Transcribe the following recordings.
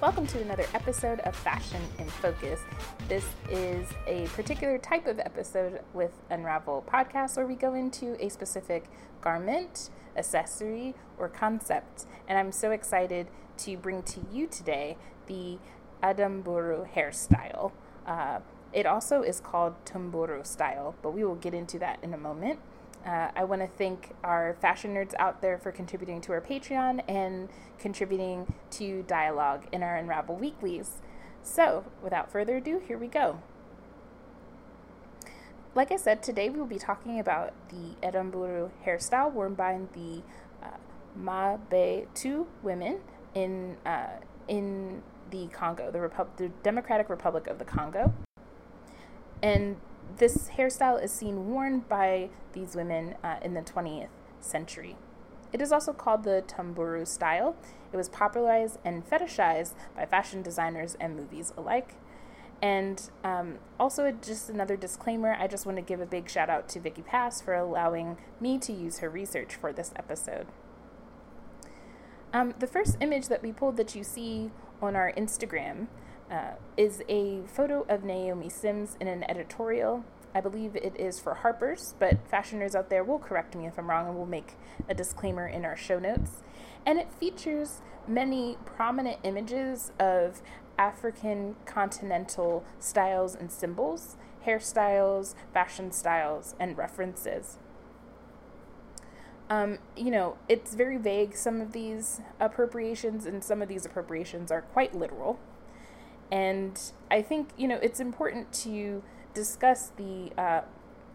Welcome to another episode of Fashion in Focus. This is a particular type of episode with Unravel Podcast where we go into a specific garment, accessory, or concept. And I'm so excited to bring to you today the Edamburu hairstyle. Uh, it also is called Tumburu style, but we will get into that in a moment. Uh, I want to thank our fashion nerds out there for contributing to our Patreon and contributing to dialogue in our Unravel Weeklies. So, without further ado, here we go. Like I said, today we will be talking about the Edamburu hairstyle worn by the uh, Mangbetu women in, uh, in the Congo, the, Repu- the Democratic Republic of the Congo. And this hairstyle is seen worn by these women uh, in the 20th century. It is also called the tamburu style. It was popularized and fetishized by fashion designers and movies alike. And um, also, just another disclaimer I just want to give a big shout out to Vicky Pass for allowing me to use her research for this episode. Um, the first image that we pulled that you see on our Instagram uh, is a photo of Naomi Sims in an editorial. I believe it is for Harper's, but fashioners out there will correct me if I'm wrong and we'll make a disclaimer in our show notes. And it features many prominent images of African continental styles and symbols, hairstyles, fashion styles, and references. Um, you know, it's very vague, some of these appropriations, and some of these appropriations are quite literal. And I think, you know, it's important to discuss the uh,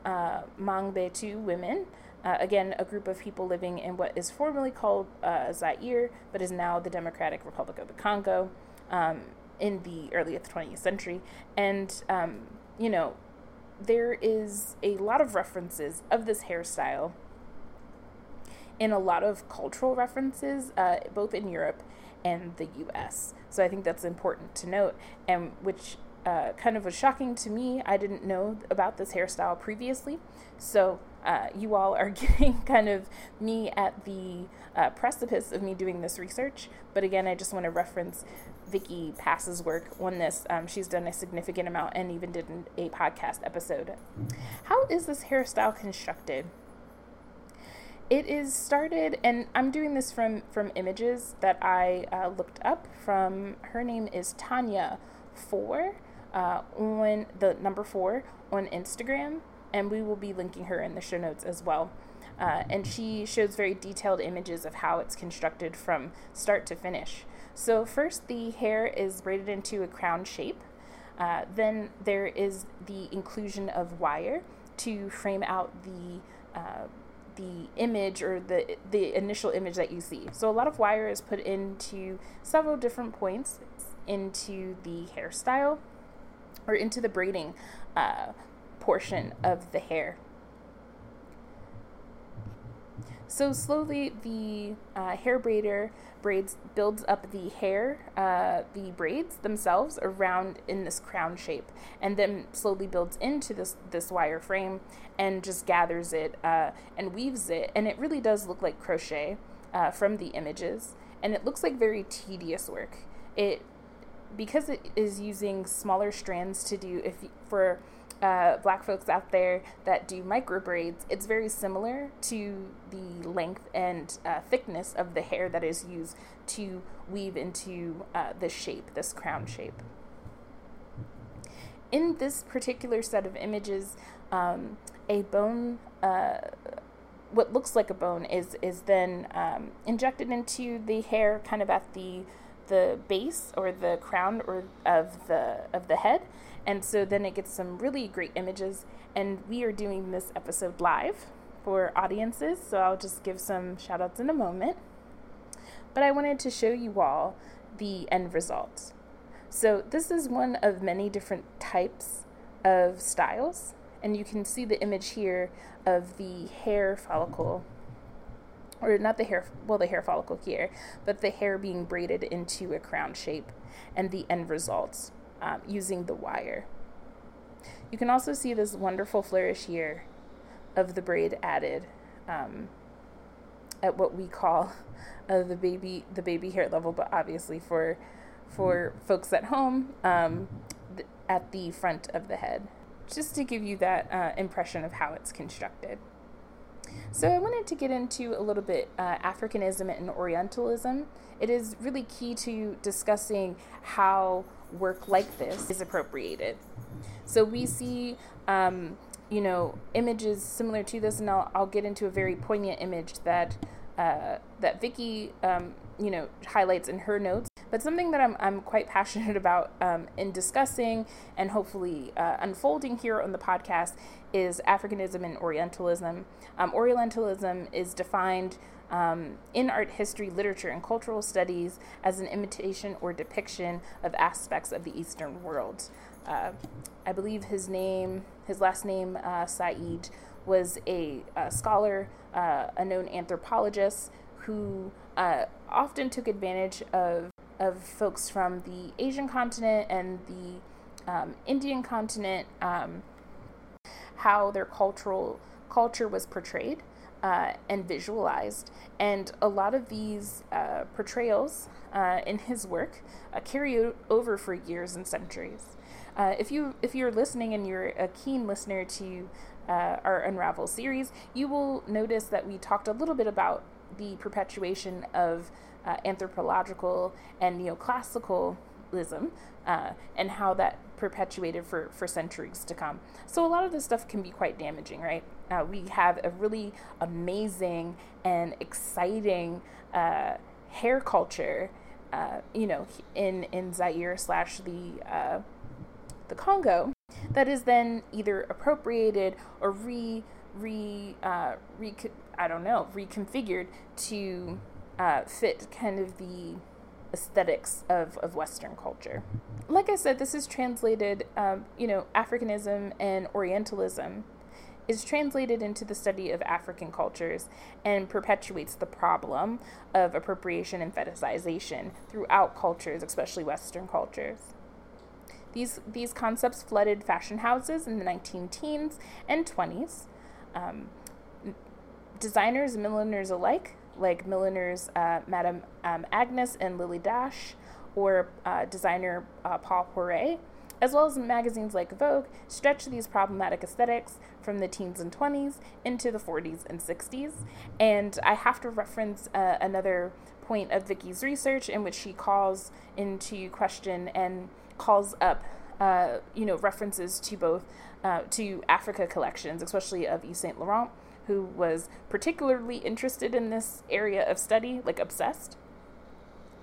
uh, Mangbetu women. Uh, again, a group of people living in what is formerly called uh, Zaire, but is now the Democratic Republic of the Congo um, in the early 20th century. And, um, you know, there is a lot of references of this hairstyle in a lot of cultural references, uh, both in Europe and the US. So I think that's important to note, and which uh, kind of was shocking to me. I didn't know about this hairstyle previously. So uh, you all are getting kind of me at the uh, precipice of me doing this research. But again, I just want to reference Vicky Pass's work on this. Um, she's done a significant amount and even did a podcast episode. How is this hairstyle constructed? It is started, and I'm doing this from from images that I uh, looked up. From her name is Tanya Four uh, on the number four on Instagram, and we will be linking her in the show notes as well. Uh, and she shows very detailed images of how it's constructed from start to finish. So first, the hair is braided into a crown shape. Uh, then there is the inclusion of wire to frame out the uh, the image or the the initial image that you see. So a lot of wire is put into several different points into the hairstyle or into the braiding uh, portion of the hair. So slowly, the uh, hair braider braids builds up the hair, uh, the braids themselves around in this crown shape, and then slowly builds into this this wire frame and just gathers it uh, and weaves it, and it really does look like crochet uh, from the images, and it looks like very tedious work. It because it is using smaller strands to do if for uh, black folks out there that do micro braids, it's very similar to the length and uh, thickness of the hair that is used to weave into uh, this shape, this crown shape. In this particular set of images, um, a bone, uh, what looks like a bone, is is then um, injected into the hair, kind of at the the base or the crown or of the of the head and so then it gets some really great images. And we are doing this episode live for audiences. So I'll just give some shout outs in a moment. But I wanted to show you all the end result. So this is one of many different types of styles. And you can see the image here of the hair follicle or not the hair well the hair follicle here but the hair being braided into a crown shape and the end results um, using the wire. You can also see this wonderful flourish here of the braid added um, at what we call uh, the baby the baby hair level, but obviously for for folks at home um, th- at the front of the head, just to give you that uh, impression of how it's constructed. So, I wanted to get into a little bit uh, Africanism and Orientalism. It is really key to discussing how work like this is appropriated. So, we see um, you know, images similar to this, and I'll, I'll get into a very poignant image that uh, that Vicky, um, you know, highlights in her notes. But something that I'm, I'm quite passionate about um, in discussing and hopefully uh, unfolding here on the podcast is Africanism and Orientalism. Um, Orientalism is defined um, in art history, literature, and cultural studies as an imitation or depiction of aspects of the Eastern world. Uh, I believe his name, his last name, uh, Said, was a, a scholar, uh, a known anthropologist who uh, often took advantage of, of folks from the Asian continent and the um, Indian continent, um, how their cultural culture was portrayed. Uh, and visualized. And a lot of these uh, portrayals uh, in his work uh, carry over for years and centuries. Uh, if you if you're listening and you're a keen listener to uh, our Unravel series, you will notice that we talked a little bit about the perpetuation of uh, anthropological and neoclassicalism uh, and how that perpetuated for, for centuries to come. So a lot of this stuff can be quite damaging, right? Uh, we have a really amazing and exciting uh, hair culture, you know, in in Zaire slash the the Congo that is then either appropriated or re re uh, re I don't know reconfigured to uh, fit kind of the aesthetics of, of Western culture. Like I said, this is translated, um, you know, Africanism and Orientalism is translated into the study of African cultures and perpetuates the problem of appropriation and fetishization throughout cultures, especially Western cultures. These, these concepts flooded fashion houses in the 19 teens and 20s. Um, designers and milliners alike, like milliners uh, Madame um, Agnes and Lilly Daché, or uh, designer uh, Paul Poiret, as well as magazines like Vogue, stretched these problematic aesthetics from the teens and 20s into the 40s and 60s. And I have to reference uh, another point of Vicky's research in which she calls into question and calls up, uh, you know, references to both uh, to Africa collections, especially of Yves Saint Laurent, who was particularly interested in this area of study, like obsessed.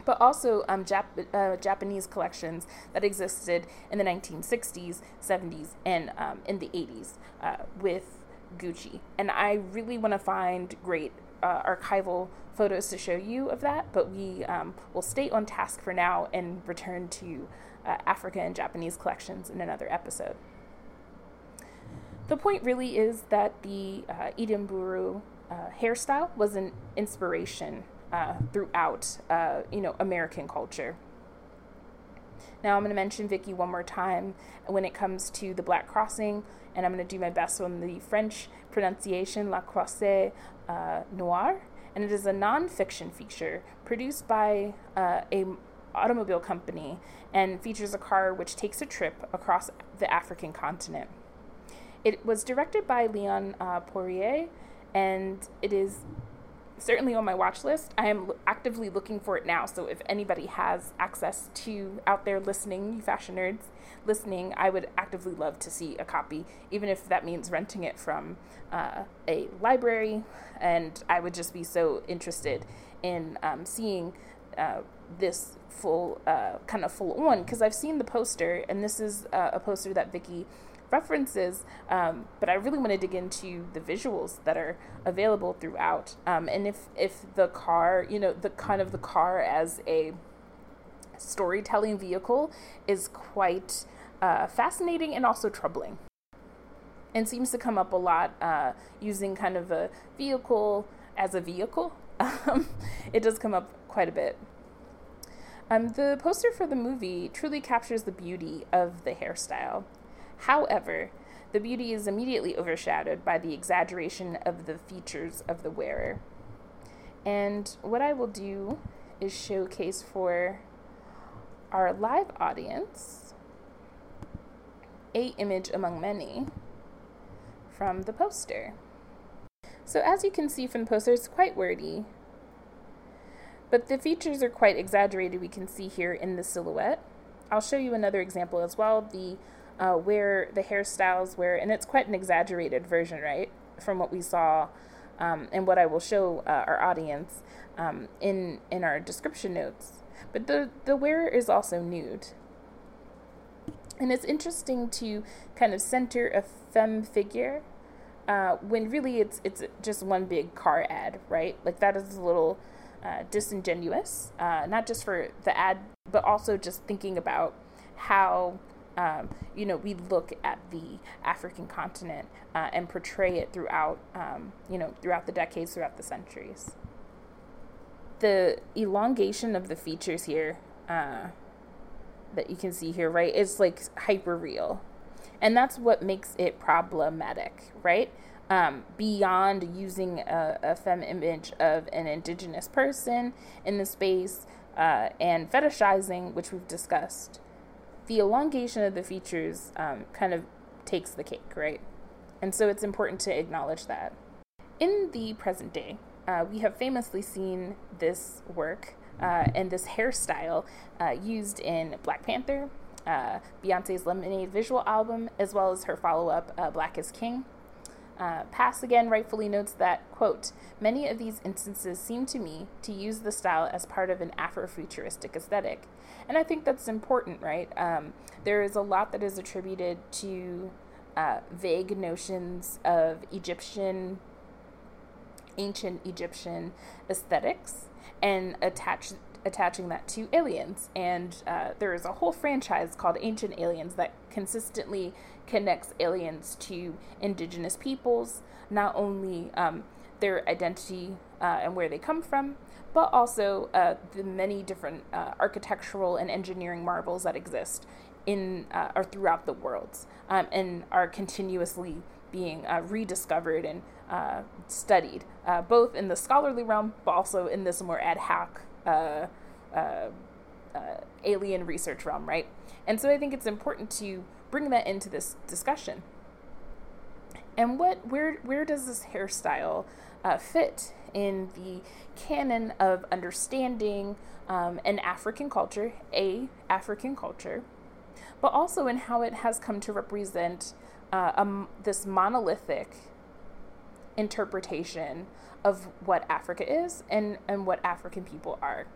But also um, Jap- uh, Japanese collections that existed in the 1960s, 70s, and um, in the 80s uh, with Gucci. And I really want to find great uh, archival photos to show you of that, but we um, will stay on task for now and return to uh, Africa and Japanese collections in another episode. The point really is that the uh, Edamburu uh, hairstyle was an inspiration uh, throughout, uh, you know, American culture. Now I'm going to mention Vicky one more time when it comes to the Black Crossing, and I'm going to do my best on the French pronunciation, La Croisée uh, Noire, and it is a non-fiction feature produced by uh, a automobile company and features a car which takes a trip across the African continent. It was directed by Leon uh, Poirier, and it is certainly on my watch list. I am actively looking for it now. So if anybody has access to out there listening, you fashion nerds listening, I would actively love to see a copy, even if that means renting it from uh, a library. And I would just be so interested in um, seeing uh, this full uh, kind of full on because I've seen the poster and this is uh, a poster that Vicky references, um, but I really want to dig into the visuals that are available throughout. Um, and if if the car, you know, the kind of the car as a storytelling vehicle is quite uh, fascinating and also troubling. And seems to come up a lot uh, using kind of a vehicle as a vehicle. Um, it does come up quite a bit. Um, the poster for the movie truly captures the beauty of the hairstyle. However, the beauty is immediately overshadowed by the exaggeration of the features of the wearer. And what I will do is showcase for our live audience a image among many from the poster. So as you can see from the poster, it's quite wordy, but the features are quite exaggerated, we can see here in the silhouette. I'll show you another example as well, the uh, where the hairstyles were, and it's quite an exaggerated version, right, from what we saw um, and what I will show uh, our audience um, in, in our description notes. But the, the wearer is also nude. And it's interesting to kind of center a femme figure uh, when really it's it's just one big car ad, right? Like that is a little uh, disingenuous, uh, not just for the ad, but also just thinking about how um, you know we look at the African continent uh, and portray it throughout um, you know throughout the decades, throughout the centuries. The elongation of the features here uh, that you can see here, right, is like hyper real, and that's what makes it problematic, right? um, beyond using a, a fem image of an indigenous person in the space uh, and fetishizing, which we've discussed, the elongation of the features um, kind of takes the cake, right? And so it's important to acknowledge that. In the present day, uh, we have famously seen this work uh, and this hairstyle uh, used in Black Panther, uh, Beyonce's Lemonade visual album, as well as her follow up, uh, Black is King. Uh, Pass again rightfully notes that, quote, many of these instances seem to me to use the style as part of an Afrofuturistic aesthetic. And I think that's important, right? Um, there is a lot that is attributed to uh, vague notions of Egyptian, ancient Egyptian aesthetics and attach attaching that to aliens. And uh, there is a whole franchise called Ancient Aliens that consistently connects aliens to indigenous peoples, not only um, their identity uh, and where they come from, but also uh, the many different uh, architectural and engineering marvels that exist in uh, or throughout the world um, and are continuously being uh, rediscovered and uh, studied, both in the scholarly realm, but also in this more ad hoc alien research realm, right? And so I think it's important to bring that into this discussion. And what where where does this hairstyle uh, fit in the canon of understanding um, an African culture, a African culture, but also in how it has come to represent uh, this monolithic interpretation of what Africa is and, and what African people are.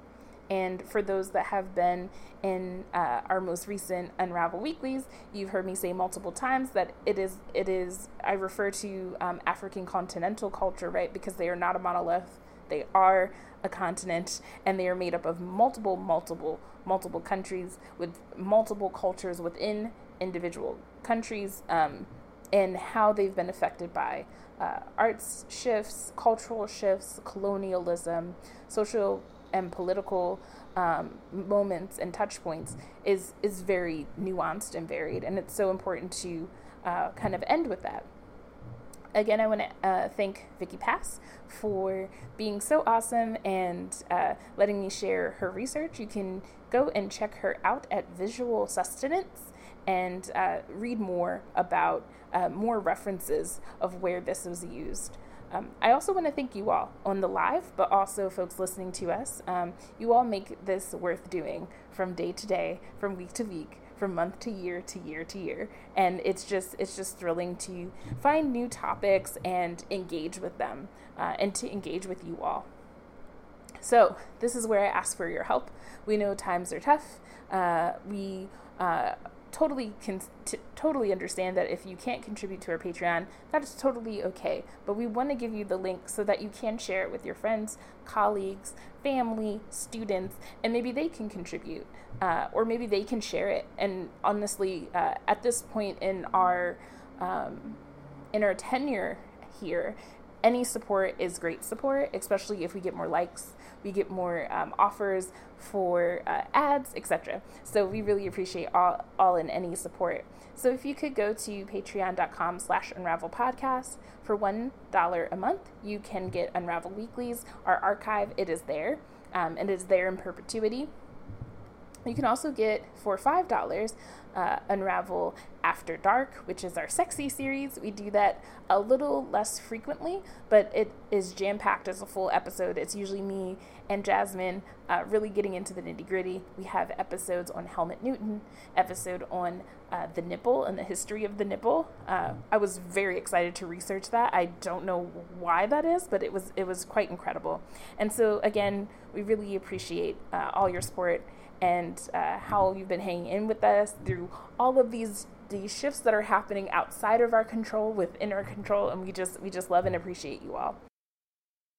And for those that have been in uh, our most recent Unravel weeklies, you've heard me say multiple times that it is it is I refer to um, African continental culture, right? Because they are not a monolith; they are a continent, and they are made up of multiple, multiple, multiple countries with multiple cultures within individual countries, um, and how they've been affected by uh, arts shifts, cultural shifts, colonialism, social and political um, moments and touch points is is very nuanced and varied, and it's so important to uh, kind of end with that. Again, I want to uh, thank Vicky Pass for being so awesome and uh, letting me share her research. You can go and check her out at Visual Sustenance and uh, read more about uh, more references of where this was used. Um, I also want to thank you all on the live, but also folks listening to us. Um, you all make this worth doing from day to day, from week to week, from month to year to year to year, and it's just it's just thrilling to find new topics and engage with them, uh, and to engage with you all. So this is where I ask for your help. We know times are tough. Uh, we uh, totally can t- totally understand that if you can't contribute to our Patreon, that is totally okay. But we want to give you the link so that you can share it with your friends, colleagues, family, students, and maybe they can contribute, uh, or maybe they can share it. And honestly, uh, at this point in our um, in our tenure here, any support is great support, especially if we get more likes we get more um, offers for uh, ads, etc. So we really appreciate all, all and any support. So if you could go to patreon.com slash unravel podcast for $1 a month, you can get Unravel Weeklies. Our archive, it is there, um, and it is there in perpetuity. You can also get for $5 uh, Unravel After Dark, which is our sexy series. We do that a little less frequently, but it is jam packed as a full episode. It's usually me and Jasmine uh, really getting into the nitty gritty. We have episodes on Helmut Newton, episode on uh, the nipple and the history of the nipple. Uh, I was very excited to research that. I don't know why that is, but it was it was quite incredible. And so again, we really appreciate uh, all your support and uh, how you've been hanging in with us through all of these these shifts that are happening outside of our control within our control and we just we just love and appreciate you all